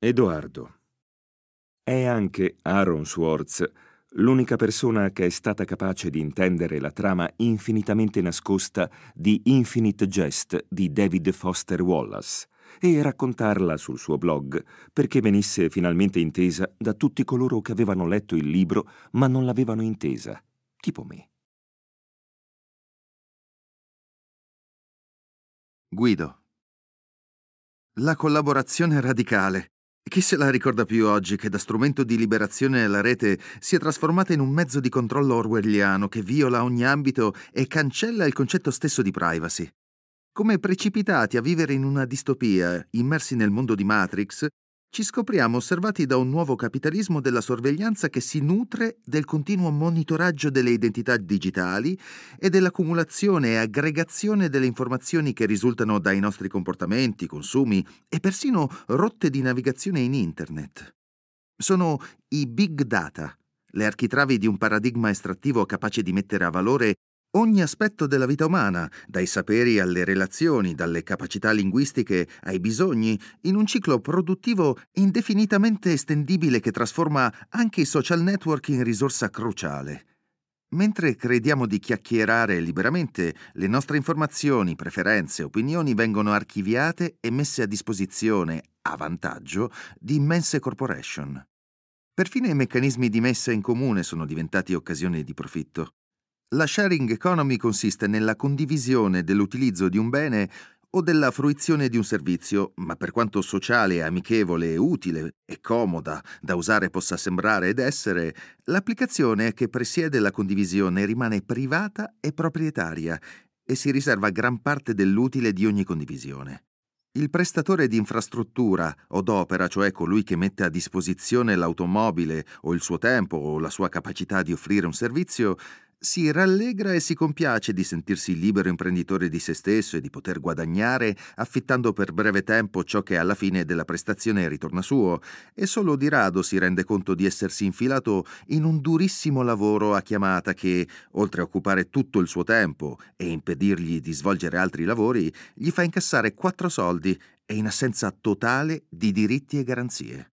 Edoardo. È anche Aaron Swartz l'unica persona che è stata capace di intendere la trama infinitamente nascosta di Infinite Jest di David Foster Wallace e raccontarla sul suo blog perché venisse finalmente intesa da tutti coloro che avevano letto il libro ma non l'avevano intesa, tipo me. Guido. La collaborazione radicale. Chi se la ricorda più oggi che da strumento di liberazione nella rete si è trasformata in un mezzo di controllo orwelliano che viola ogni ambito e cancella il concetto stesso di privacy? Come precipitati a vivere in una distopia, immersi nel mondo di Matrix, ci scopriamo osservati da un nuovo capitalismo della sorveglianza che si nutre del continuo monitoraggio delle identità digitali e dell'accumulazione e aggregazione delle informazioni che risultano dai nostri comportamenti, consumi e persino rotte di navigazione in Internet. Sono i big data, le architravi di un paradigma estrattivo capace di mettere a valore Ogni aspetto della vita umana, dai saperi alle relazioni, dalle capacità linguistiche ai bisogni, in un ciclo produttivo indefinitamente estendibile che trasforma anche i social network in risorsa cruciale. Mentre crediamo di chiacchierare liberamente, le nostre informazioni, preferenze, opinioni vengono archiviate e messe a disposizione, a vantaggio, di immense corporation. Perfino i meccanismi di messa in comune sono diventati occasioni di profitto. La sharing economy consiste nella condivisione dell'utilizzo di un bene o della fruizione di un servizio, ma per quanto sociale, amichevole, utile e comoda da usare possa sembrare ed essere, l'applicazione che presiede la condivisione rimane privata e proprietaria e si riserva gran parte dell'utile di ogni condivisione. Il prestatore di infrastruttura o d'opera, cioè colui che mette a disposizione l'automobile o il suo tempo o la sua capacità di offrire un servizio, si rallegra e si compiace di sentirsi libero imprenditore di se stesso e di poter guadagnare affittando per breve tempo ciò che alla fine della prestazione ritorna suo, e solo di rado si rende conto di essersi infilato in un durissimo lavoro a chiamata che, oltre a occupare tutto il suo tempo e impedirgli di svolgere altri lavori, gli fa incassare quattro soldi e in assenza totale di diritti e garanzie.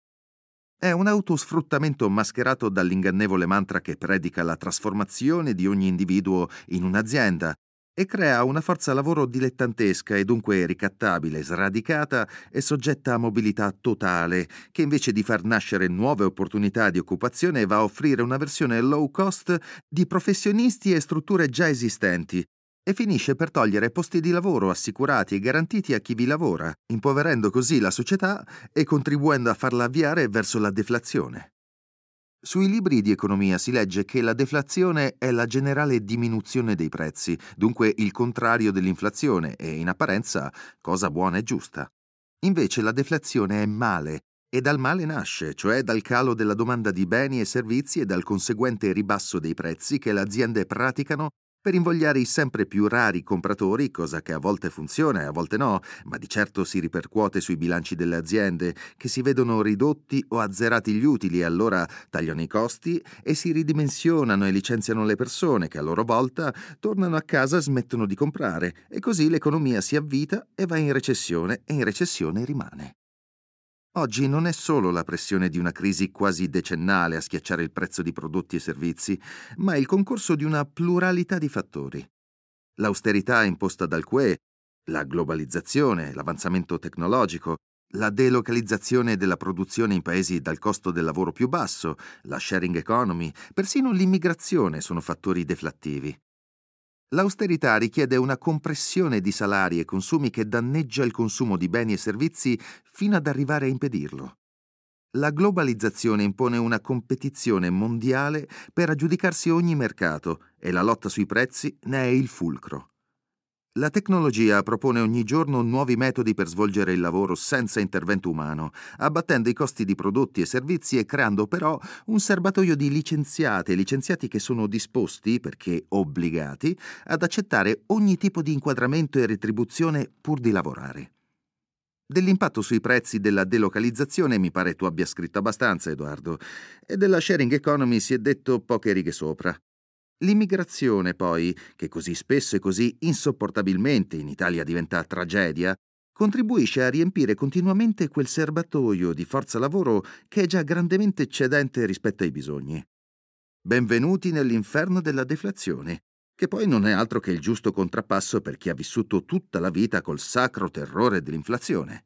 È un autosfruttamento mascherato dall'ingannevole mantra che predica la trasformazione di ogni individuo in un'azienda e crea una forza lavoro dilettantesca e dunque ricattabile, sradicata e soggetta a mobilità totale, che invece di far nascere nuove opportunità di occupazione va a offrire una versione low cost di professionisti e strutture già esistenti, e finisce per togliere posti di lavoro assicurati e garantiti a chi vi lavora, impoverendo così la società e contribuendo a farla avviare verso la deflazione. Sui libri di economia si legge che la deflazione è la generale diminuzione dei prezzi, dunque il contrario dell'inflazione e in apparenza cosa buona e giusta. Invece la deflazione è male e dal male nasce, cioè dal calo della domanda di beni e servizi e dal conseguente ribasso dei prezzi che le aziende praticano per invogliare i sempre più rari compratori, cosa che a volte funziona e a volte no, ma di certo si ripercuote sui bilanci delle aziende, che si vedono ridotti o azzerati gli utili e allora tagliano i costi e si ridimensionano e licenziano le persone che a loro volta tornano a casa e smettono di comprare e così l'economia si avvita e va in recessione e in recessione rimane. Oggi non è solo la pressione di una crisi quasi decennale a schiacciare il prezzo di prodotti e servizi, ma il concorso di una pluralità di fattori. L'austerità imposta dal QE, la globalizzazione, l'avanzamento tecnologico, la delocalizzazione della produzione in paesi dal costo del lavoro più basso, la sharing economy, persino l'immigrazione sono fattori deflattivi. L'austerità richiede una compressione di salari e consumi che danneggia il consumo di beni e servizi fino ad arrivare a impedirlo. La globalizzazione impone una competizione mondiale per aggiudicarsi ogni mercato e la lotta sui prezzi ne è il fulcro. La tecnologia propone ogni giorno nuovi metodi per svolgere il lavoro senza intervento umano, abbattendo i costi di prodotti e servizi e creando però un serbatoio di licenziate e licenziati che sono disposti, perché obbligati, ad accettare ogni tipo di inquadramento e retribuzione pur di lavorare. Dell'impatto sui prezzi della delocalizzazione mi pare tu abbia scritto abbastanza, Edoardo, e della sharing economy si è detto poche righe sopra. L'immigrazione, poi, che così spesso e così insopportabilmente in Italia diventa tragedia, contribuisce a riempire continuamente quel serbatoio di forza lavoro che è già grandemente eccedente rispetto ai bisogni. Benvenuti nell'inferno della deflazione, che poi non è altro che il giusto contrappasso per chi ha vissuto tutta la vita col sacro terrore dell'inflazione.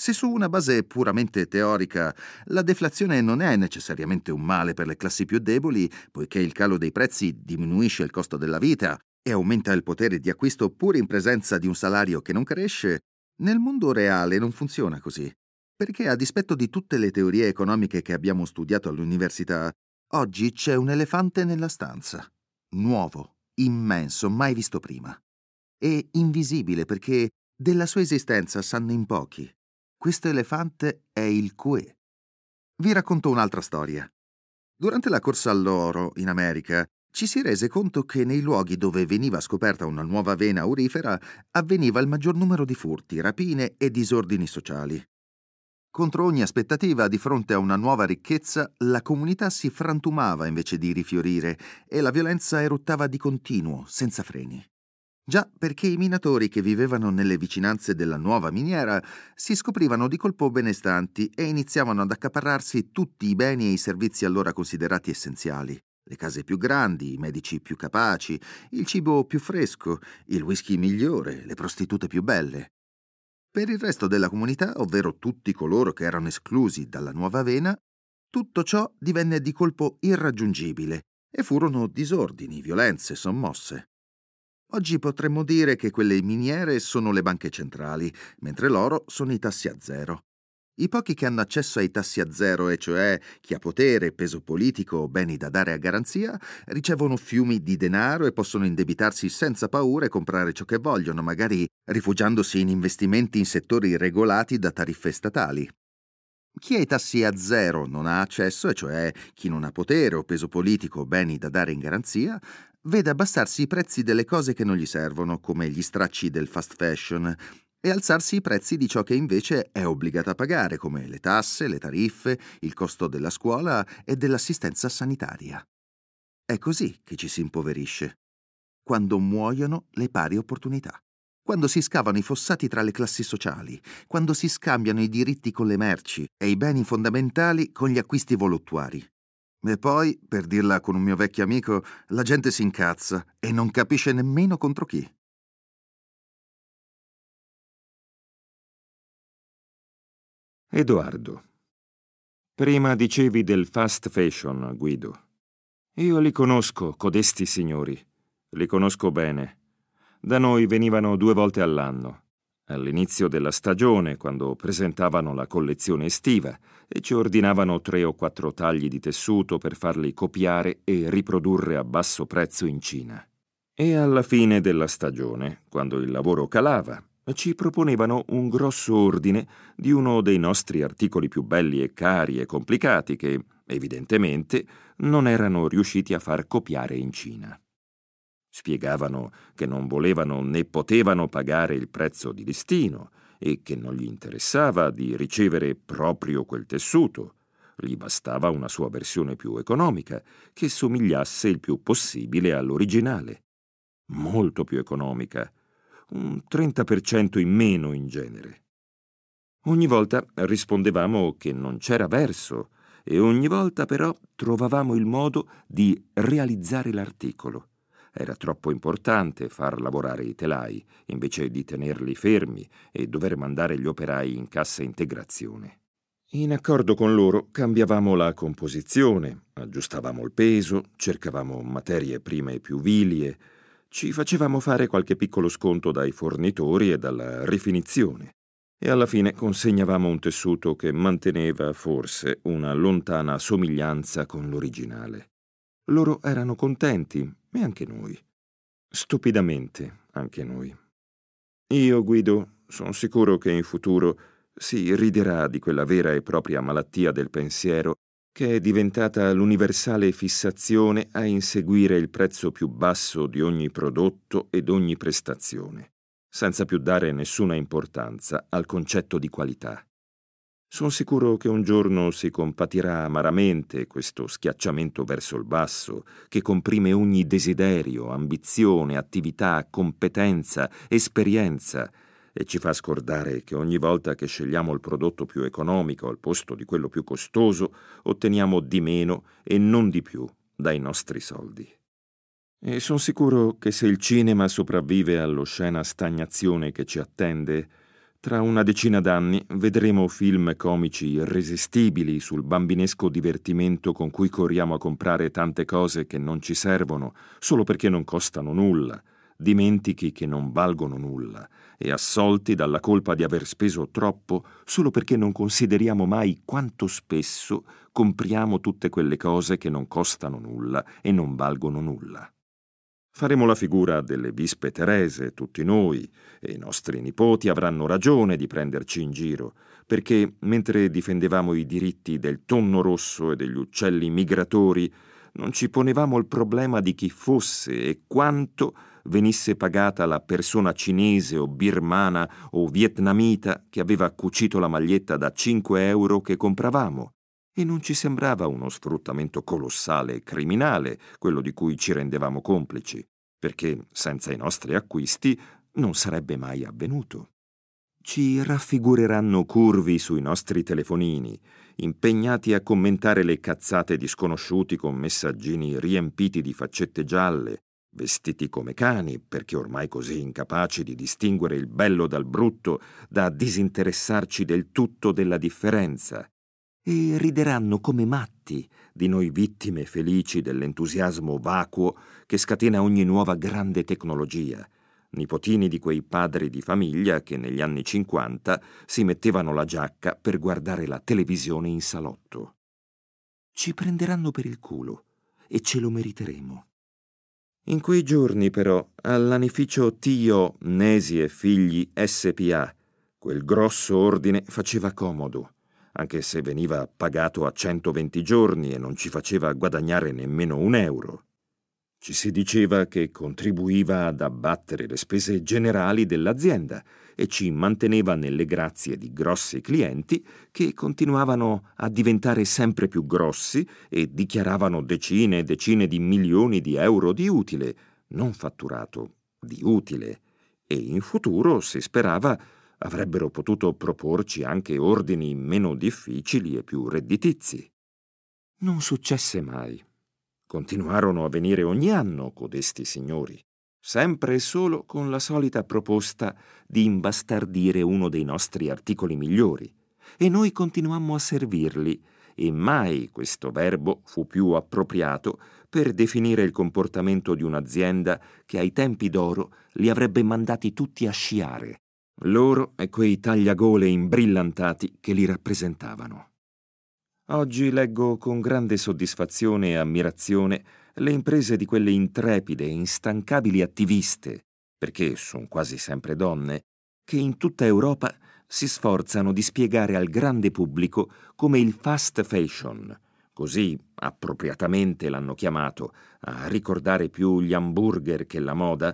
Se su una base puramente teorica la deflazione non è necessariamente un male per le classi più deboli, poiché il calo dei prezzi diminuisce il costo della vita e aumenta il potere di acquisto pur in presenza di un salario che non cresce, nel mondo reale non funziona così. Perché a dispetto di tutte le teorie economiche che abbiamo studiato all'università, oggi c'è un elefante nella stanza. Nuovo, immenso, mai visto prima. E invisibile perché della sua esistenza sanno in pochi. Questo elefante è il Cue. Vi racconto un'altra storia. Durante la corsa all'oro in America ci si rese conto che nei luoghi dove veniva scoperta una nuova vena aurifera avveniva il maggior numero di furti, rapine e disordini sociali. Contro ogni aspettativa, di fronte a una nuova ricchezza, la comunità si frantumava invece di rifiorire e la violenza eruttava di continuo, senza freni. Già perché i minatori che vivevano nelle vicinanze della nuova miniera si scoprivano di colpo benestanti e iniziavano ad accaparrarsi tutti i beni e i servizi allora considerati essenziali. Le case più grandi, i medici più capaci, il cibo più fresco, il whisky migliore, le prostitute più belle. Per il resto della comunità, ovvero tutti coloro che erano esclusi dalla nuova vena, tutto ciò divenne di colpo irraggiungibile e furono disordini, violenze, sommosse. Oggi potremmo dire che quelle miniere sono le banche centrali, mentre l'oro sono i tassi a zero. I pochi che hanno accesso ai tassi a zero, e cioè chi ha potere, peso politico o beni da dare a garanzia, ricevono fiumi di denaro e possono indebitarsi senza paura e comprare ciò che vogliono, magari rifugiandosi in investimenti in settori regolati da tariffe statali. Chi ha i tassi a zero non ha accesso, e cioè chi non ha potere o peso politico o beni da dare in garanzia, vede abbassarsi i prezzi delle cose che non gli servono, come gli stracci del fast fashion, e alzarsi i prezzi di ciò che invece è obbligata a pagare, come le tasse, le tariffe, il costo della scuola e dell'assistenza sanitaria. È così che ci si impoverisce, quando muoiono le pari opportunità, quando si scavano i fossati tra le classi sociali, quando si scambiano i diritti con le merci e i beni fondamentali con gli acquisti voluttuari. E poi, per dirla con un mio vecchio amico, la gente si incazza e non capisce nemmeno contro chi. Edoardo. Prima dicevi del fast fashion, Guido. Io li conosco, codesti signori. Li conosco bene. Da noi venivano due volte all'anno all'inizio della stagione, quando presentavano la collezione estiva e ci ordinavano tre o quattro tagli di tessuto per farli copiare e riprodurre a basso prezzo in Cina. E alla fine della stagione, quando il lavoro calava, ci proponevano un grosso ordine di uno dei nostri articoli più belli e cari e complicati che, evidentemente, non erano riusciti a far copiare in Cina. Spiegavano che non volevano né potevano pagare il prezzo di listino e che non gli interessava di ricevere proprio quel tessuto. Gli bastava una sua versione più economica, che somigliasse il più possibile all'originale. Molto più economica, un 30% in meno in genere. Ogni volta rispondevamo che non c'era verso e ogni volta però trovavamo il modo di realizzare l'articolo. Era troppo importante far lavorare i telai, invece di tenerli fermi e dover mandare gli operai in cassa integrazione. In accordo con loro cambiavamo la composizione, aggiustavamo il peso, cercavamo materie prime più vilie, ci facevamo fare qualche piccolo sconto dai fornitori e dalla rifinizione e alla fine consegnavamo un tessuto che manteneva forse una lontana somiglianza con l'originale. Loro erano contenti e anche noi. Stupidamente anche noi. Io, Guido, sono sicuro che in futuro si riderà di quella vera e propria malattia del pensiero che è diventata l'universale fissazione a inseguire il prezzo più basso di ogni prodotto ed ogni prestazione, senza più dare nessuna importanza al concetto di qualità. Sono sicuro che un giorno si compatirà amaramente questo schiacciamento verso il basso, che comprime ogni desiderio, ambizione, attività, competenza, esperienza, e ci fa scordare che ogni volta che scegliamo il prodotto più economico al posto di quello più costoso, otteniamo di meno e non di più dai nostri soldi. E sono sicuro che se il cinema sopravvive all'oscena stagnazione che ci attende, tra una decina d'anni vedremo film comici irresistibili sul bambinesco divertimento con cui corriamo a comprare tante cose che non ci servono solo perché non costano nulla, dimentichi che non valgono nulla e assolti dalla colpa di aver speso troppo solo perché non consideriamo mai quanto spesso compriamo tutte quelle cose che non costano nulla e non valgono nulla. Faremo la figura delle bispe Terese, tutti noi, e i nostri nipoti avranno ragione di prenderci in giro, perché mentre difendevamo i diritti del tonno rosso e degli uccelli migratori, non ci ponevamo il problema di chi fosse e quanto venisse pagata la persona cinese o birmana o vietnamita che aveva cucito la maglietta da 5 euro che compravamo. E non ci sembrava uno sfruttamento colossale e criminale quello di cui ci rendevamo complici, perché senza i nostri acquisti non sarebbe mai avvenuto. Ci raffigureranno curvi sui nostri telefonini, impegnati a commentare le cazzate di sconosciuti con messaggini riempiti di faccette gialle, vestiti come cani, perché ormai così incapaci di distinguere il bello dal brutto da disinteressarci del tutto della differenza, e rideranno come matti di noi vittime felici dell'entusiasmo vacuo che scatena ogni nuova grande tecnologia, nipotini di quei padri di famiglia che negli anni 50 si mettevano la giacca per guardare la televisione in salotto. Ci prenderanno per il culo e ce lo meriteremo. In quei giorni, però, all'anificio Tio Nesi e Figli SPA, quel grosso ordine faceva comodo anche se veniva pagato a 120 giorni e non ci faceva guadagnare nemmeno un euro. Ci si diceva che contribuiva ad abbattere le spese generali dell'azienda e ci manteneva nelle grazie di grossi clienti che continuavano a diventare sempre più grossi e dichiaravano decine e decine di milioni di euro di utile, non fatturato, di utile, e in futuro si sperava avrebbero potuto proporci anche ordini meno difficili e più redditizi. Non successe mai. Continuarono a venire ogni anno codesti signori, sempre e solo con la solita proposta di imbastardire uno dei nostri articoli migliori, e noi continuammo a servirli, e mai questo verbo fu più appropriato per definire il comportamento di un'azienda che ai tempi d'oro li avrebbe mandati tutti a sciare loro e quei tagliagole imbrillantati che li rappresentavano. Oggi leggo con grande soddisfazione e ammirazione le imprese di quelle intrepide e instancabili attiviste, perché sono quasi sempre donne, che in tutta Europa si sforzano di spiegare al grande pubblico come il fast fashion, così appropriatamente l'hanno chiamato, a ricordare più gli hamburger che la moda,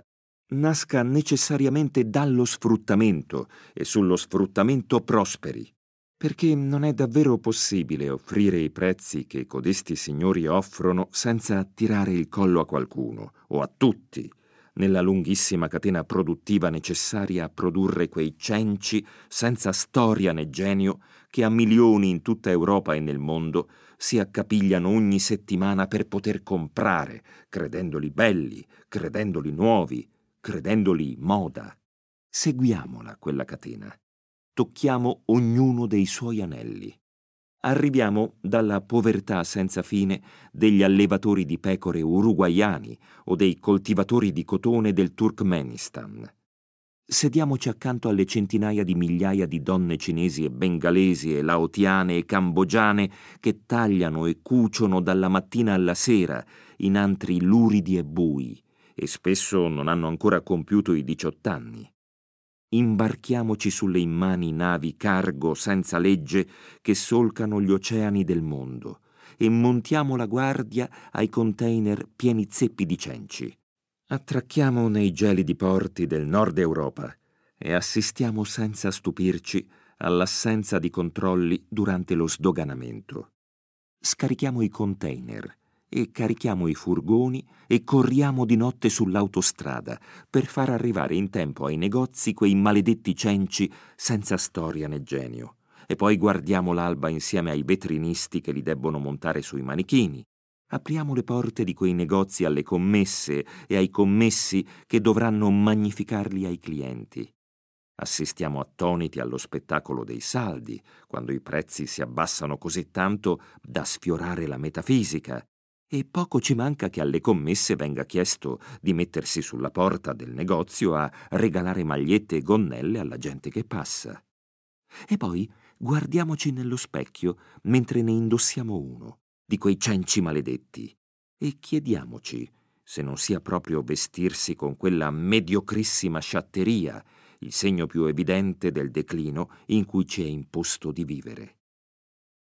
nasca necessariamente dallo sfruttamento e sullo sfruttamento prosperi, perché non è davvero possibile offrire i prezzi che codesti signori offrono senza attirare il collo a qualcuno o a tutti nella lunghissima catena produttiva necessaria a produrre quei cenci senza storia né genio che a milioni in tutta Europa e nel mondo si accapigliano ogni settimana per poter comprare, credendoli belli, credendoli nuovi, credendoli moda. Seguiamola quella catena. Tocchiamo ognuno dei suoi anelli. Arriviamo dalla povertà senza fine degli allevatori di pecore uruguaiani o dei coltivatori di cotone del Turkmenistan. Sediamoci accanto alle centinaia di migliaia di donne cinesi e bengalesi e laotiane e cambogiane che tagliano e cuciono dalla mattina alla sera in antri luridi e bui, e spesso non hanno ancora compiuto i 18 anni. Imbarchiamoci sulle immani navi cargo senza legge che solcano gli oceani del mondo e montiamo la guardia ai container pieni zeppi di cenci. Attracchiamo nei gelidi porti del nord Europa e assistiamo senza stupirci all'assenza di controlli durante lo sdoganamento. Scarichiamo i container e carichiamo i furgoni e corriamo di notte sull'autostrada per far arrivare in tempo ai negozi quei maledetti cenci senza storia né genio. E poi guardiamo l'alba insieme ai vetrinisti che li debbono montare sui manichini. Apriamo le porte di quei negozi alle commesse e ai commessi che dovranno magnificarli ai clienti. Assistiamo attoniti allo spettacolo dei saldi, quando i prezzi si abbassano così tanto da sfiorare la metafisica, e poco ci manca che alle commesse venga chiesto di mettersi sulla porta del negozio a regalare magliette e gonnelle alla gente che passa. E poi guardiamoci nello specchio mentre ne indossiamo uno, di quei cenci maledetti, e chiediamoci se non sia proprio vestirsi con quella mediocrissima sciatteria il segno più evidente del declino in cui ci è imposto di vivere.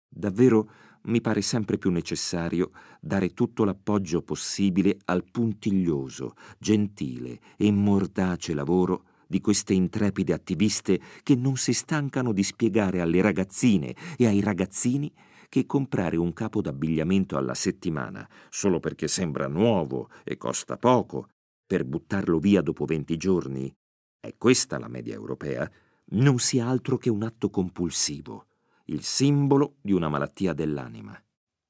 Davvero mi pare sempre più necessario dare tutto l'appoggio possibile al puntiglioso, gentile e mordace lavoro di queste intrepide attiviste che non si stancano di spiegare alle ragazzine e ai ragazzini che comprare un capo d'abbigliamento alla settimana solo perché sembra nuovo e costa poco, per buttarlo via dopo venti giorni, è questa la media europea, non sia altro che un atto compulsivo, il simbolo di una malattia dell'anima.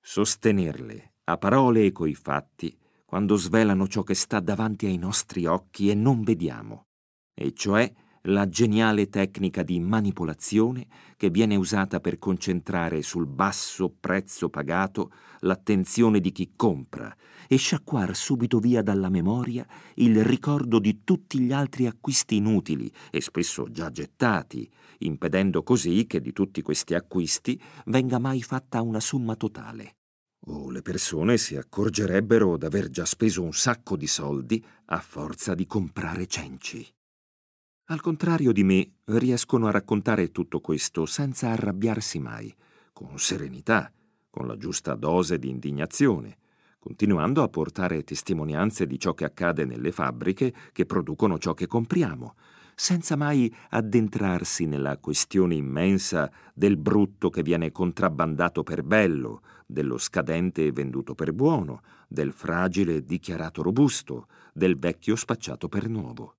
Sostenerle, a parole e coi fatti, quando svelano ciò che sta davanti ai nostri occhi e non vediamo, e cioè la geniale tecnica di manipolazione che viene usata per concentrare sul basso prezzo pagato l'attenzione di chi compra e sciacquar subito via dalla memoria il ricordo di tutti gli altri acquisti inutili e spesso già gettati, impedendo così che di tutti questi acquisti venga mai fatta una somma totale. O le persone si accorgerebbero d'aver già speso un sacco di soldi a forza di comprare cenci. Al contrario di me, riescono a raccontare tutto questo senza arrabbiarsi mai, con serenità, con la giusta dose di indignazione, continuando a portare testimonianze di ciò che accade nelle fabbriche che producono ciò che compriamo, senza mai addentrarsi nella questione immensa del brutto che viene contrabbandato per bello, dello scadente venduto per buono, del fragile dichiarato robusto, del vecchio spacciato per nuovo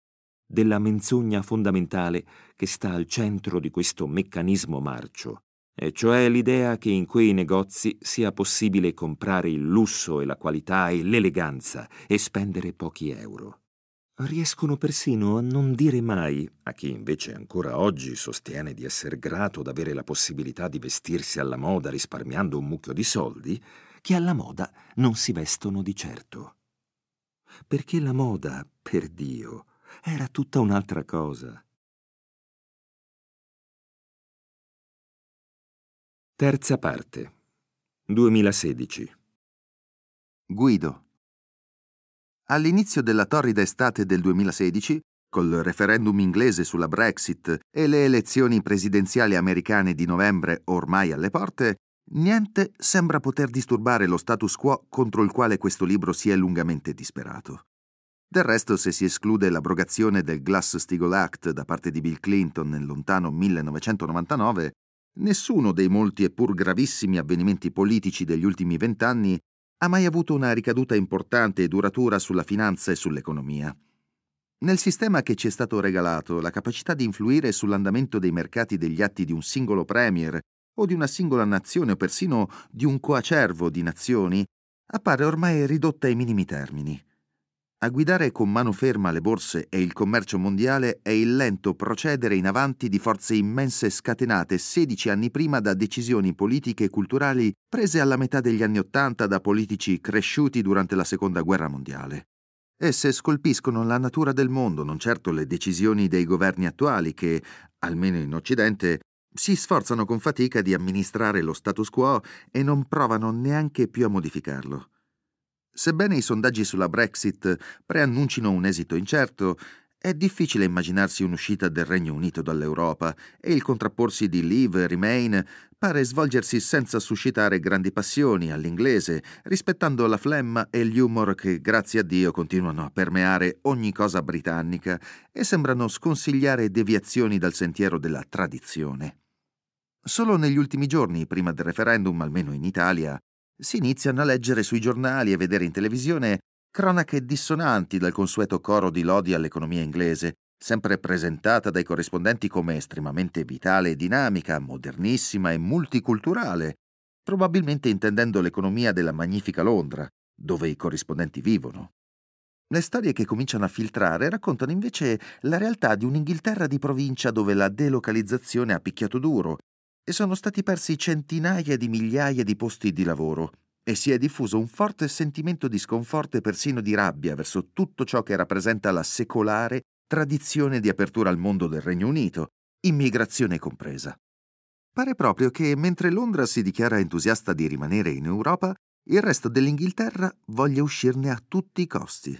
della menzogna fondamentale che sta al centro di questo meccanismo marcio, e cioè l'idea che in quei negozi sia possibile comprare il lusso e la qualità e l'eleganza e spendere pochi euro. Riescono persino a non dire mai, a chi invece ancora oggi sostiene di essere grato d'avere la possibilità di vestirsi alla moda risparmiando un mucchio di soldi, che alla moda non si vestono di certo. Perché la moda, per Dio, era tutta un'altra cosa. Terza parte. 2016. Guido. All'inizio della torrida estate del 2016, col referendum inglese sulla Brexit e le elezioni presidenziali americane di novembre ormai alle porte, niente sembra poter disturbare lo status quo contro il quale questo libro si è lungamente disperato. Del resto, se si esclude l'abrogazione del Glass-Steagall Act da parte di Bill Clinton nel lontano 1999, nessuno dei molti e pur gravissimi avvenimenti politici degli ultimi vent'anni ha mai avuto una ricaduta importante e duratura sulla finanza e sull'economia. Nel sistema che ci è stato regalato, la capacità di influire sull'andamento dei mercati degli atti di un singolo premier o di una singola nazione o persino di un coacervo di nazioni appare ormai ridotta ai minimi termini. A guidare con mano ferma le borse e il commercio mondiale è il lento procedere in avanti di forze immense scatenate 16 anni prima da decisioni politiche e culturali prese alla metà degli anni Ottanta da politici cresciuti durante la Seconda Guerra Mondiale. Esse scolpiscono la natura del mondo, non certo le decisioni dei governi attuali che, almeno in Occidente, si sforzano con fatica di amministrare lo status quo e non provano neanche più a modificarlo. Sebbene i sondaggi sulla Brexit preannuncino un esito incerto, è difficile immaginarsi un'uscita del Regno Unito dall'Europa e il contrapporsi di Leave e Remain pare svolgersi senza suscitare grandi passioni all'inglese, rispettando la flemma e gli humor che, grazie a Dio, continuano a permeare ogni cosa britannica e sembrano sconsigliare deviazioni dal sentiero della tradizione. Solo negli ultimi giorni, prima del referendum, almeno in Italia, Si iniziano a leggere sui giornali e vedere in televisione cronache dissonanti dal consueto coro di lodi all'economia inglese, sempre presentata dai corrispondenti come estremamente vitale e dinamica, modernissima e multiculturale, probabilmente intendendo l'economia della magnifica Londra, dove i corrispondenti vivono. Le storie che cominciano a filtrare raccontano invece la realtà di un'Inghilterra di provincia dove la delocalizzazione ha picchiato duro e sono stati persi centinaia di migliaia di posti di lavoro e si è diffuso un forte sentimento di sconforto e persino di rabbia verso tutto ciò che rappresenta la secolare tradizione di apertura al mondo del Regno Unito, immigrazione compresa. Pare proprio che mentre Londra si dichiara entusiasta di rimanere in Europa, il resto dell'Inghilterra voglia uscirne a tutti i costi.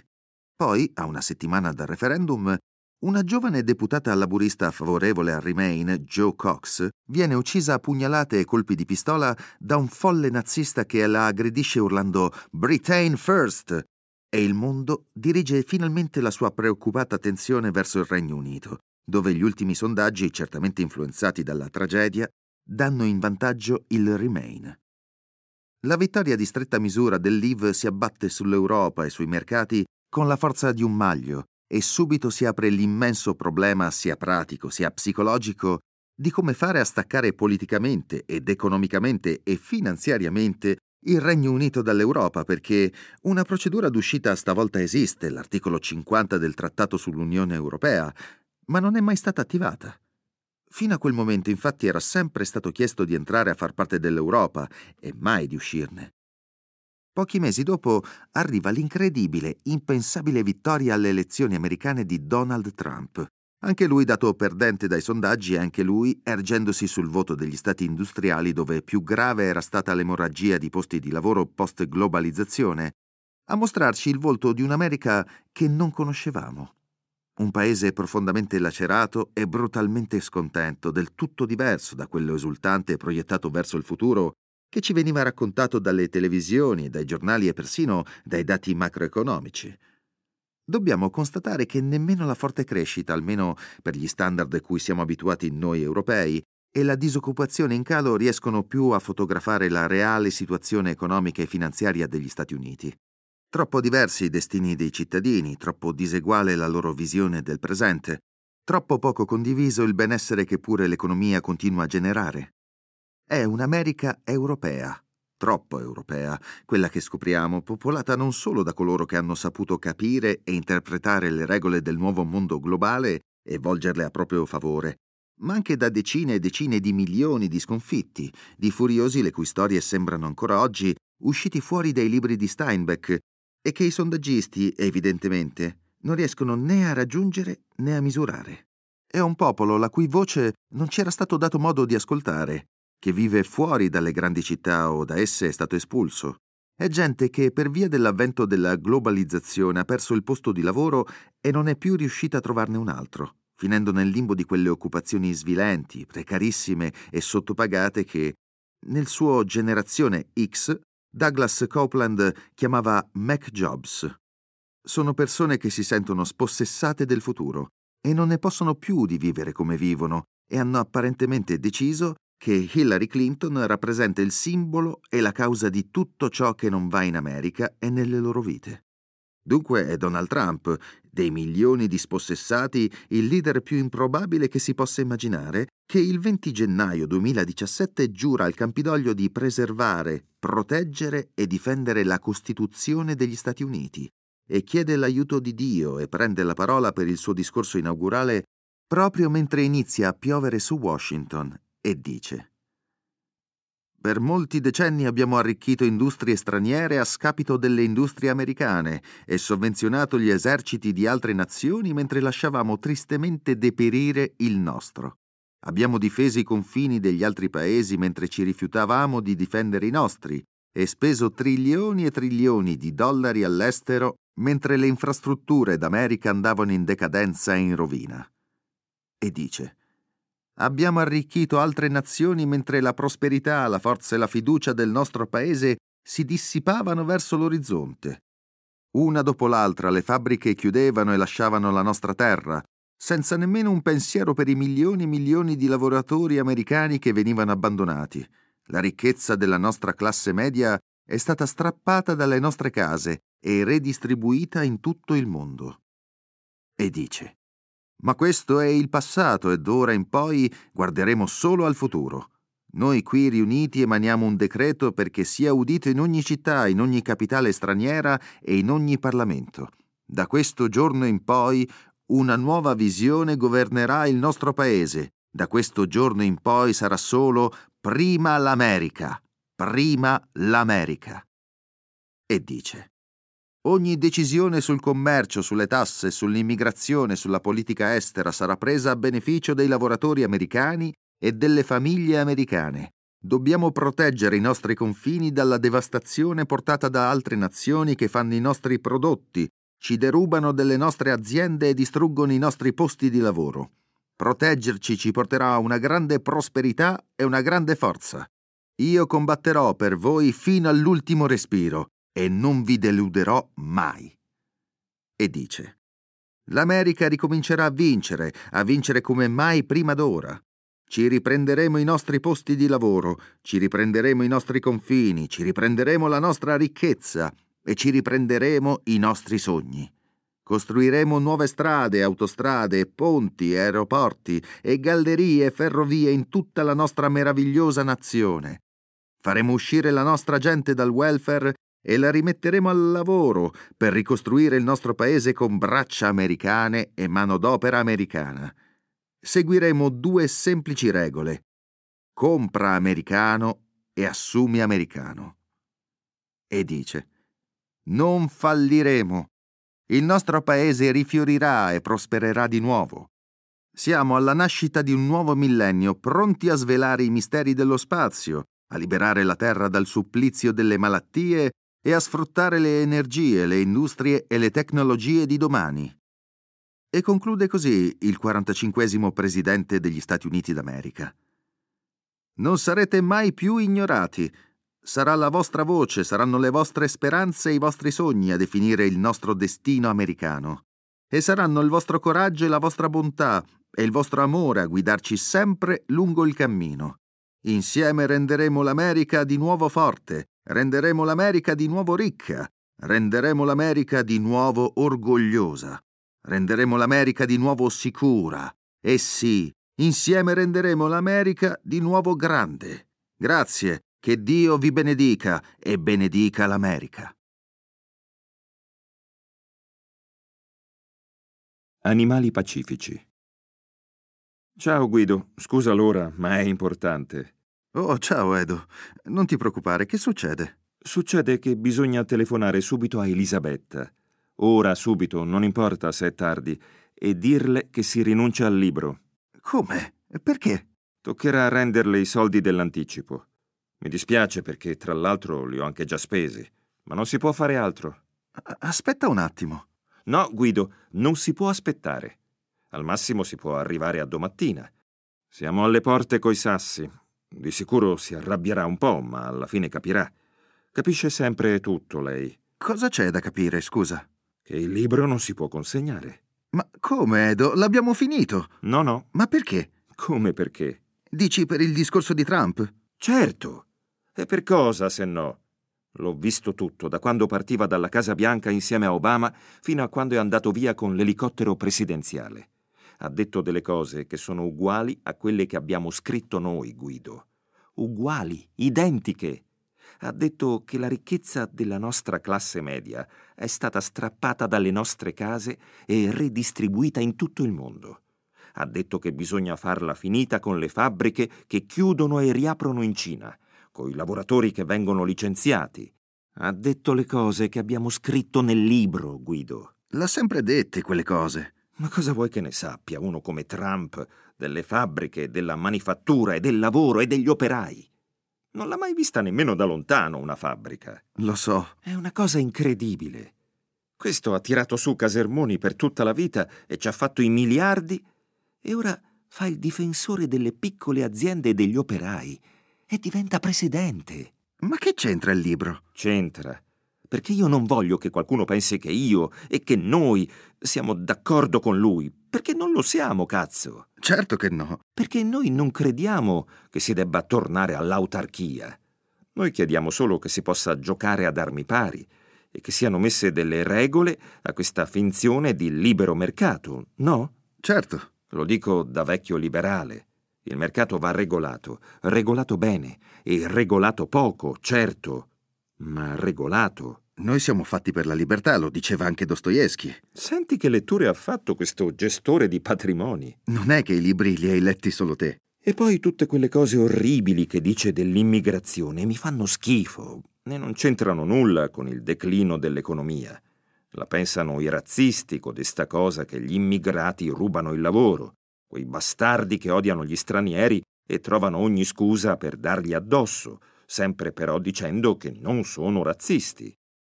Poi, a una settimana dal referendum, una giovane deputata laburista favorevole al Remain, Joe Cox, viene uccisa a pugnalate e colpi di pistola da un folle nazista che la aggredisce urlando Britain First e il mondo dirige finalmente la sua preoccupata attenzione verso il Regno Unito, dove gli ultimi sondaggi, certamente influenzati dalla tragedia, danno in vantaggio il Remain. La vittoria di stretta misura del Leave si abbatte sull'Europa e sui mercati con la forza di un maglio e subito si apre l'immenso problema sia pratico sia psicologico di come fare a staccare politicamente ed economicamente e finanziariamente il Regno Unito dall'Europa perché una procedura d'uscita stavolta esiste, l'articolo 50 del Trattato sull'Unione Europea, ma non è mai stata attivata. Fino a quel momento infatti era sempre stato chiesto di entrare a far parte dell'Europa e mai di uscirne. Pochi mesi dopo arriva l'incredibile, impensabile vittoria alle elezioni americane di Donald Trump, anche lui dato perdente dai sondaggi e anche lui ergendosi sul voto degli stati industriali dove più grave era stata l'emorragia di posti di lavoro post-globalizzazione, a mostrarci il volto di un'America che non conoscevamo. Un paese profondamente lacerato e brutalmente scontento, del tutto diverso da quello esultante proiettato verso il futuro che ci veniva raccontato dalle televisioni, dai giornali e persino dai dati macroeconomici dobbiamo constatare che nemmeno la forte crescita, almeno per gli standard a cui siamo abituati noi europei, e la disoccupazione in calo riescono più a fotografare la reale situazione economica e finanziaria degli Stati Uniti. Troppo diversi i destini dei cittadini, troppo diseguale la loro visione del presente, troppo poco condiviso il benessere che pure l'economia continua a generare. È un'America europea, troppo europea, quella che scopriamo, popolata non solo da coloro che hanno saputo capire e interpretare le regole del nuovo mondo globale e volgerle a proprio favore, ma anche da decine e decine di milioni di sconfitti, di furiosi le cui storie sembrano ancora oggi usciti fuori dai libri di Steinbeck e che i sondaggisti, evidentemente, non riescono né a raggiungere né a misurare. È un popolo la cui voce non ci era stato dato modo di ascoltare che vive fuori dalle grandi città o da esse è stato espulso. È gente che per via dell'avvento della globalizzazione ha perso il posto di lavoro e non è più riuscita a trovarne un altro, finendo nel limbo di quelle occupazioni svilenti, precarissime e sottopagate che, nel suo Generazione X, Douglas Copeland chiamava Mac Jobs. Sono persone che si sentono spossessate del futuro e non ne possono più di vivere come vivono e hanno apparentemente deciso che Hillary Clinton rappresenta il simbolo e la causa di tutto ciò che non va in America e nelle loro vite. Dunque è Donald Trump, dei milioni di spossessati, il leader più improbabile che si possa immaginare, che il 20 gennaio 2017 giura al Campidoglio di preservare, proteggere e difendere la Costituzione degli Stati Uniti e chiede l'aiuto di Dio e prende la parola per il suo discorso inaugurale proprio mentre inizia a piovere su Washington e dice per molti decenni abbiamo arricchito industrie straniere a scapito delle industrie americane e sovvenzionato gli eserciti di altre nazioni mentre lasciavamo tristemente deperire il nostro. Abbiamo difeso i confini degli altri paesi mentre ci rifiutavamo di difendere i nostri e speso trilioni e trilioni di dollari all'estero mentre le infrastrutture d'America andavano in decadenza e in rovina. E dice Abbiamo arricchito altre nazioni mentre la prosperità, la forza e la fiducia del nostro paese si dissipavano verso l'orizzonte. Una dopo l'altra le fabbriche chiudevano e lasciavano la nostra terra, senza nemmeno un pensiero per i milioni e milioni di lavoratori americani che venivano abbandonati. La ricchezza della nostra classe media è stata strappata dalle nostre case e redistribuita in tutto il mondo. E dice, ma questo è il passato ed ora in poi guarderemo solo al futuro. Noi qui riuniti emaniamo un decreto perché sia udito in ogni città, in ogni capitale straniera e in ogni Parlamento. Da questo giorno in poi una nuova visione governerà il nostro paese. Da questo giorno in poi sarà solo prima l'America, prima l'America. E dice, ogni decisione sul commercio, sulle tasse, sull'immigrazione, sulla politica estera sarà presa a beneficio dei lavoratori americani e delle famiglie americane. Dobbiamo proteggere i nostri confini dalla devastazione portata da altre nazioni che fanno i nostri prodotti, ci derubano delle nostre aziende e distruggono i nostri posti di lavoro. Proteggerci ci porterà a una grande prosperità e una grande forza. Io combatterò per voi fino all'ultimo respiro e non vi deluderò mai. E dice, l'America ricomincerà a vincere, a vincere come mai prima d'ora. Ci riprenderemo i nostri posti di lavoro, ci riprenderemo i nostri confini, ci riprenderemo la nostra ricchezza e ci riprenderemo i nostri sogni. Costruiremo nuove strade, autostrade, ponti, aeroporti e gallerie e ferrovie in tutta la nostra meravigliosa nazione. Faremo uscire la nostra gente dal welfare e la rimetteremo al lavoro per ricostruire il nostro paese con braccia americane e manodopera americana seguiremo due semplici regole. Compra americano e assumi americano. E dice, non falliremo. Il nostro paese rifiorirà e prospererà di nuovo. Siamo alla nascita di un nuovo millennio, pronti a svelare i misteri dello spazio, a liberare la Terra dal supplizio delle malattie e a sfruttare le energie, le industrie e le tecnologie di domani. E conclude così il 45 presidente degli Stati Uniti d'America. Non sarete mai più ignorati. Sarà la vostra voce, saranno le vostre speranze e i vostri sogni a definire il nostro destino americano. E saranno il vostro coraggio e la vostra bontà e il vostro amore a guidarci sempre lungo il cammino. Insieme renderemo l'America di nuovo forte, renderemo l'America di nuovo ricca, renderemo l'America di nuovo orgogliosa. Renderemo l'America di nuovo sicura. E sì, insieme renderemo l'America di nuovo grande. Grazie, che Dio vi benedica e benedica l'America. Animali pacifici. Ciao Guido, scusa l'ora, ma è importante. Oh, ciao Edo. Non ti preoccupare, che succede? Succede che bisogna telefonare subito a Elisabetta. Ora, subito, non importa se è tardi, e dirle che si rinuncia al libro. Come? Perché? Toccherà renderle i soldi dell'anticipo. Mi dispiace perché, tra l'altro, li ho anche già spesi, ma non si può fare altro. Aspetta un attimo. No, Guido, non si può aspettare. Al massimo si può arrivare a domattina. Siamo alle porte coi sassi. Di sicuro si arrabbierà un po', ma alla fine capirà. Capisce sempre tutto lei. Cosa c'è da capire, scusa? che il libro non si può consegnare. Ma come, Edo? L'abbiamo finito. No, no. Ma perché? Come perché? Dici per il discorso di Trump? Certo. E per cosa, se no? L'ho visto tutto, da quando partiva dalla Casa Bianca insieme a Obama fino a quando è andato via con l'elicottero presidenziale. Ha detto delle cose che sono uguali a quelle che abbiamo scritto noi, Guido. Uguali, identiche ha detto che la ricchezza della nostra classe media è stata strappata dalle nostre case e redistribuita in tutto il mondo. Ha detto che bisogna farla finita con le fabbriche che chiudono e riaprono in Cina, con i lavoratori che vengono licenziati. Ha detto le cose che abbiamo scritto nel libro, Guido. L'ha sempre dette quelle cose. Ma cosa vuoi che ne sappia uno come Trump delle fabbriche, della manifattura e del lavoro e degli operai? Non l'ha mai vista nemmeno da lontano una fabbrica. Lo so. È una cosa incredibile. Questo ha tirato su Casermoni per tutta la vita e ci ha fatto i miliardi e ora fa il difensore delle piccole aziende e degli operai e diventa presidente. Ma che c'entra il libro? C'entra. Perché io non voglio che qualcuno pensi che io e che noi siamo d'accordo con lui, perché non lo siamo, cazzo. Certo che no. Perché noi non crediamo che si debba tornare all'autarchia. Noi chiediamo solo che si possa giocare ad armi pari e che siano messe delle regole a questa finzione di libero mercato, no? Certo. Lo dico da vecchio liberale. Il mercato va regolato, regolato bene e regolato poco, certo, ma regolato. Noi siamo fatti per la libertà, lo diceva anche Dostoevsky. Senti che letture ha fatto questo gestore di patrimoni. Non è che i libri li hai letti solo te. E poi tutte quelle cose orribili che dice dell'immigrazione mi fanno schifo e non c'entrano nulla con il declino dell'economia. La pensano i razzisti codesta cosa che gli immigrati rubano il lavoro, quei bastardi che odiano gli stranieri e trovano ogni scusa per dargli addosso, sempre però dicendo che non sono razzisti.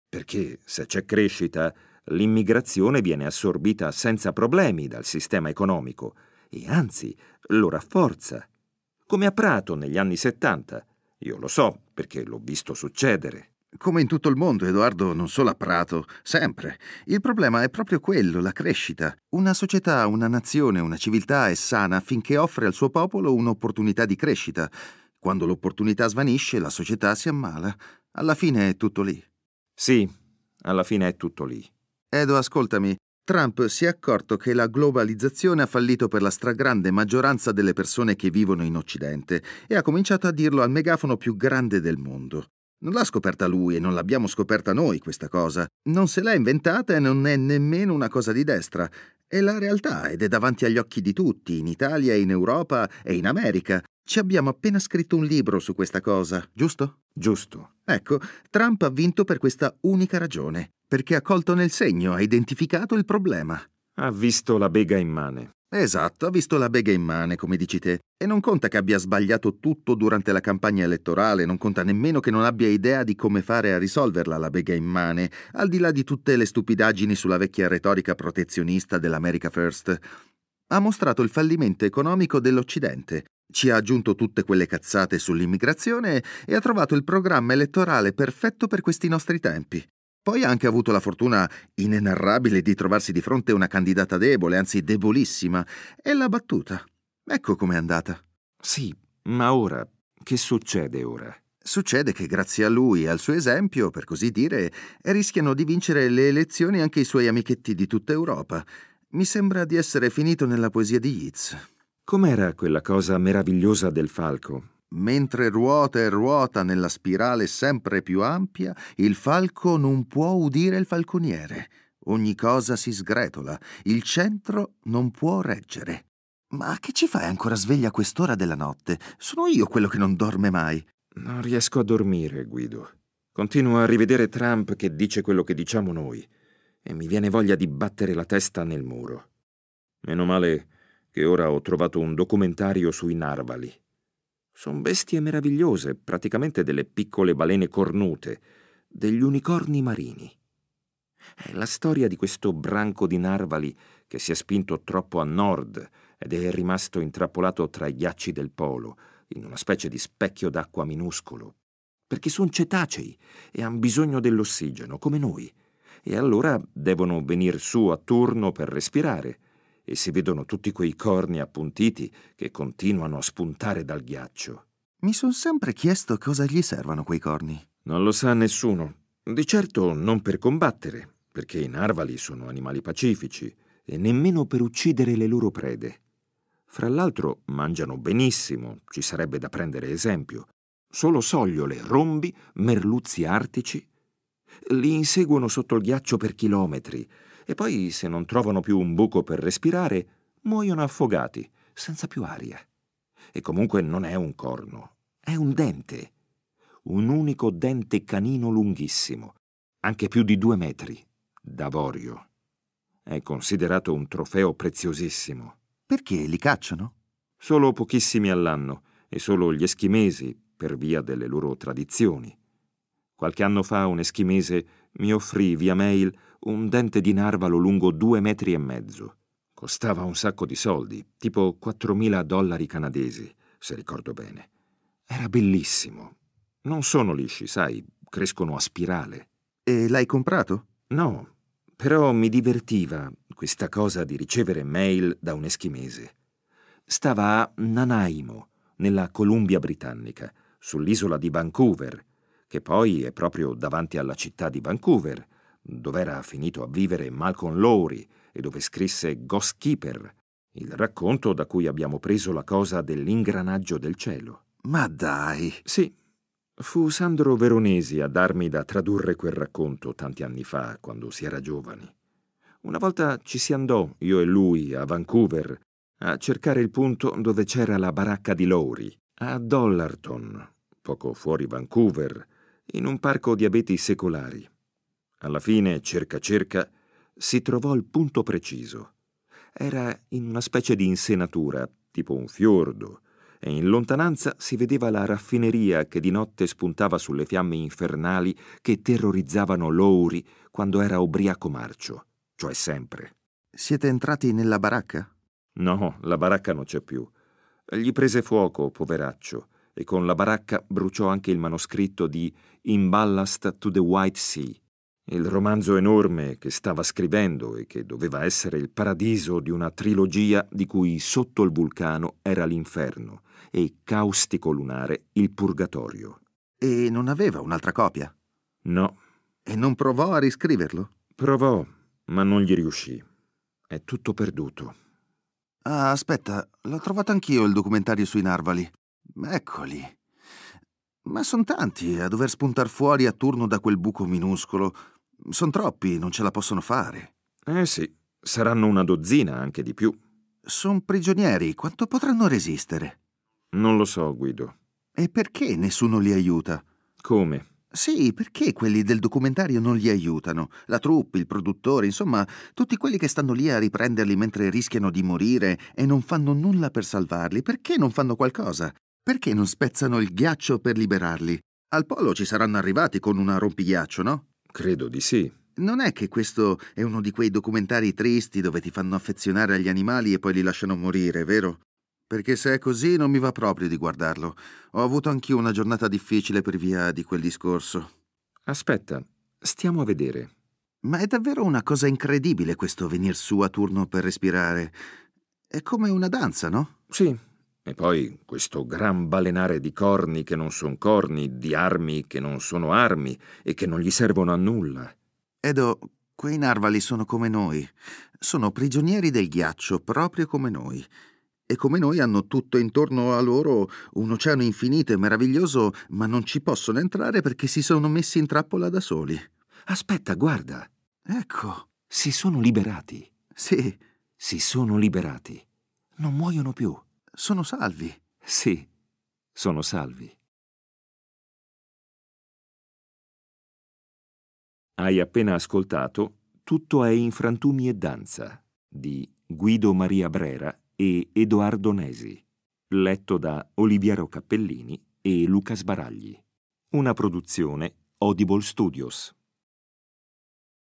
Perché se c'è crescita, l'immigrazione viene assorbita senza problemi dal sistema economico e anzi lo rafforza. Come a Prato negli anni 70. Io lo so perché l'ho visto succedere. Come in tutto il mondo, Edoardo, non solo a Prato, sempre. Il problema è proprio quello, la crescita. Una società, una nazione, una civiltà è sana finché offre al suo popolo un'opportunità di crescita. Quando l'opportunità svanisce, la società si ammala. Alla fine è tutto lì. Sì, alla fine è tutto lì. Edo, ascoltami. Trump si è accorto che la globalizzazione ha fallito per la stragrande maggioranza delle persone che vivono in Occidente e ha cominciato a dirlo al megafono più grande del mondo. Non l'ha scoperta lui e non l'abbiamo scoperta noi questa cosa. Non se l'ha inventata e non è nemmeno una cosa di destra. È la realtà ed è davanti agli occhi di tutti, in Italia, in Europa e in America. Ci abbiamo appena scritto un libro su questa cosa, giusto? Giusto. Ecco, Trump ha vinto per questa unica ragione, perché ha colto nel segno, ha identificato il problema. Ha visto la bega immane. Esatto, ha visto la bega immane, come dici te. E non conta che abbia sbagliato tutto durante la campagna elettorale, non conta nemmeno che non abbia idea di come fare a risolverla la bega immane, al di là di tutte le stupidaggini sulla vecchia retorica protezionista dell'America First. Ha mostrato il fallimento economico dell'Occidente, ci ha aggiunto tutte quelle cazzate sull'immigrazione e ha trovato il programma elettorale perfetto per questi nostri tempi. Poi ha anche avuto la fortuna inenarrabile di trovarsi di fronte a una candidata debole, anzi debolissima, e l'ha battuta. Ecco com'è andata. Sì, ma ora che succede ora? Succede che grazie a lui e al suo esempio, per così dire, rischiano di vincere le elezioni anche i suoi amichetti di tutta Europa. Mi sembra di essere finito nella poesia di Yeats. Com'era quella cosa meravigliosa del falco? Mentre ruota e ruota nella spirale sempre più ampia, il falco non può udire il falconiere. Ogni cosa si sgretola, il centro non può reggere. Ma che ci fai ancora sveglia a quest'ora della notte? Sono io quello che non dorme mai. Non riesco a dormire, Guido. Continuo a rivedere Trump che dice quello che diciamo noi e mi viene voglia di battere la testa nel muro. Meno male che ora ho trovato un documentario sui narvali. Sono bestie meravigliose, praticamente delle piccole balene cornute, degli unicorni marini. È la storia di questo branco di narvali che si è spinto troppo a nord ed è rimasto intrappolato tra i ghiacci del polo, in una specie di specchio d'acqua minuscolo, perché sono cetacei e hanno bisogno dell'ossigeno, come noi, e allora devono venire su a turno per respirare e si vedono tutti quei corni appuntiti che continuano a spuntare dal ghiaccio. Mi son sempre chiesto cosa gli servano quei corni. Non lo sa nessuno. Di certo non per combattere, perché i narvali sono animali pacifici, e nemmeno per uccidere le loro prede. Fra l'altro mangiano benissimo, ci sarebbe da prendere esempio. Solo sogliole, rombi, merluzzi artici. Li inseguono sotto il ghiaccio per chilometri, e poi, se non trovano più un buco per respirare, muoiono affogati, senza più aria. E comunque non è un corno, è un dente. Un unico dente canino lunghissimo, anche più di due metri, d'avorio. È considerato un trofeo preziosissimo. Perché li cacciano? Solo pochissimi all'anno, e solo gli eschimesi, per via delle loro tradizioni. Qualche anno fa un eschimese mi offrì via mail un dente di narvalo lungo due metri e mezzo. Costava un sacco di soldi, tipo 4.000 dollari canadesi, se ricordo bene. Era bellissimo. Non sono lisci, sai, crescono a spirale. E l'hai comprato? No, però mi divertiva questa cosa di ricevere mail da un eschimese. Stava a Nanaimo, nella Columbia Britannica, sull'isola di Vancouver, che poi è proprio davanti alla città di Vancouver, dove era finito a vivere Malcolm Lowry e dove scrisse Ghost Keeper, il racconto da cui abbiamo preso la cosa dell'ingranaggio del cielo. Ma dai! Sì, fu Sandro Veronesi a darmi da tradurre quel racconto tanti anni fa, quando si era giovani. Una volta ci si andò, io e lui, a Vancouver, a cercare il punto dove c'era la baracca di Lowry, a Dollarton, poco fuori Vancouver, in un parco di abeti secolari. Alla fine, cerca cerca, si trovò il punto preciso. Era in una specie di insenatura, tipo un fiordo, e in lontananza si vedeva la raffineria che di notte spuntava sulle fiamme infernali che terrorizzavano Lowry quando era ubriaco marcio cioè sempre. Siete entrati nella baracca? No, la baracca non c'è più. Gli prese fuoco, poveraccio, e con la baracca bruciò anche il manoscritto di In Ballast to the White Sea, il romanzo enorme che stava scrivendo e che doveva essere il paradiso di una trilogia di cui sotto il vulcano era l'inferno e caustico lunare il purgatorio. E non aveva un'altra copia? No. E non provò a riscriverlo? Provò, ma non gli riuscì. È tutto perduto. Ah, aspetta, l'ho trovato anch'io il documentario sui narvali. Eccoli. Ma sono tanti a dover spuntar fuori a turno da quel buco minuscolo. Sono troppi, non ce la possono fare. Eh sì, saranno una dozzina, anche di più. Sono prigionieri, quanto potranno resistere? Non lo so, Guido. E perché nessuno li aiuta? Come? Sì, perché quelli del documentario non li aiutano? La troupe, il produttore, insomma, tutti quelli che stanno lì a riprenderli mentre rischiano di morire e non fanno nulla per salvarli, perché non fanno qualcosa? Perché non spezzano il ghiaccio per liberarli? Al polo ci saranno arrivati con una rompighiaccio, no? Credo di sì. Non è che questo è uno di quei documentari tristi dove ti fanno affezionare agli animali e poi li lasciano morire, vero? perché se è così non mi va proprio di guardarlo. Ho avuto anch'io una giornata difficile per via di quel discorso. Aspetta, stiamo a vedere. Ma è davvero una cosa incredibile questo venir su a turno per respirare. È come una danza, no? Sì. E poi questo gran balenare di corni che non sono corni, di armi che non sono armi e che non gli servono a nulla. Edo, quei narvali sono come noi. Sono prigionieri del ghiaccio, proprio come noi e come noi hanno tutto intorno a loro un oceano infinito e meraviglioso, ma non ci possono entrare perché si sono messi in trappola da soli. Aspetta, guarda. Ecco. Si sono liberati. Sì. Si sono liberati. Non muoiono più. Sono salvi. Sì, sono salvi. Hai appena ascoltato Tutto è in frantumi e danza di Guido Maria Brera e Edoardo Nesi, letto da Oliviero Cappellini e Luca Sbaragli. Una produzione Audible Studios.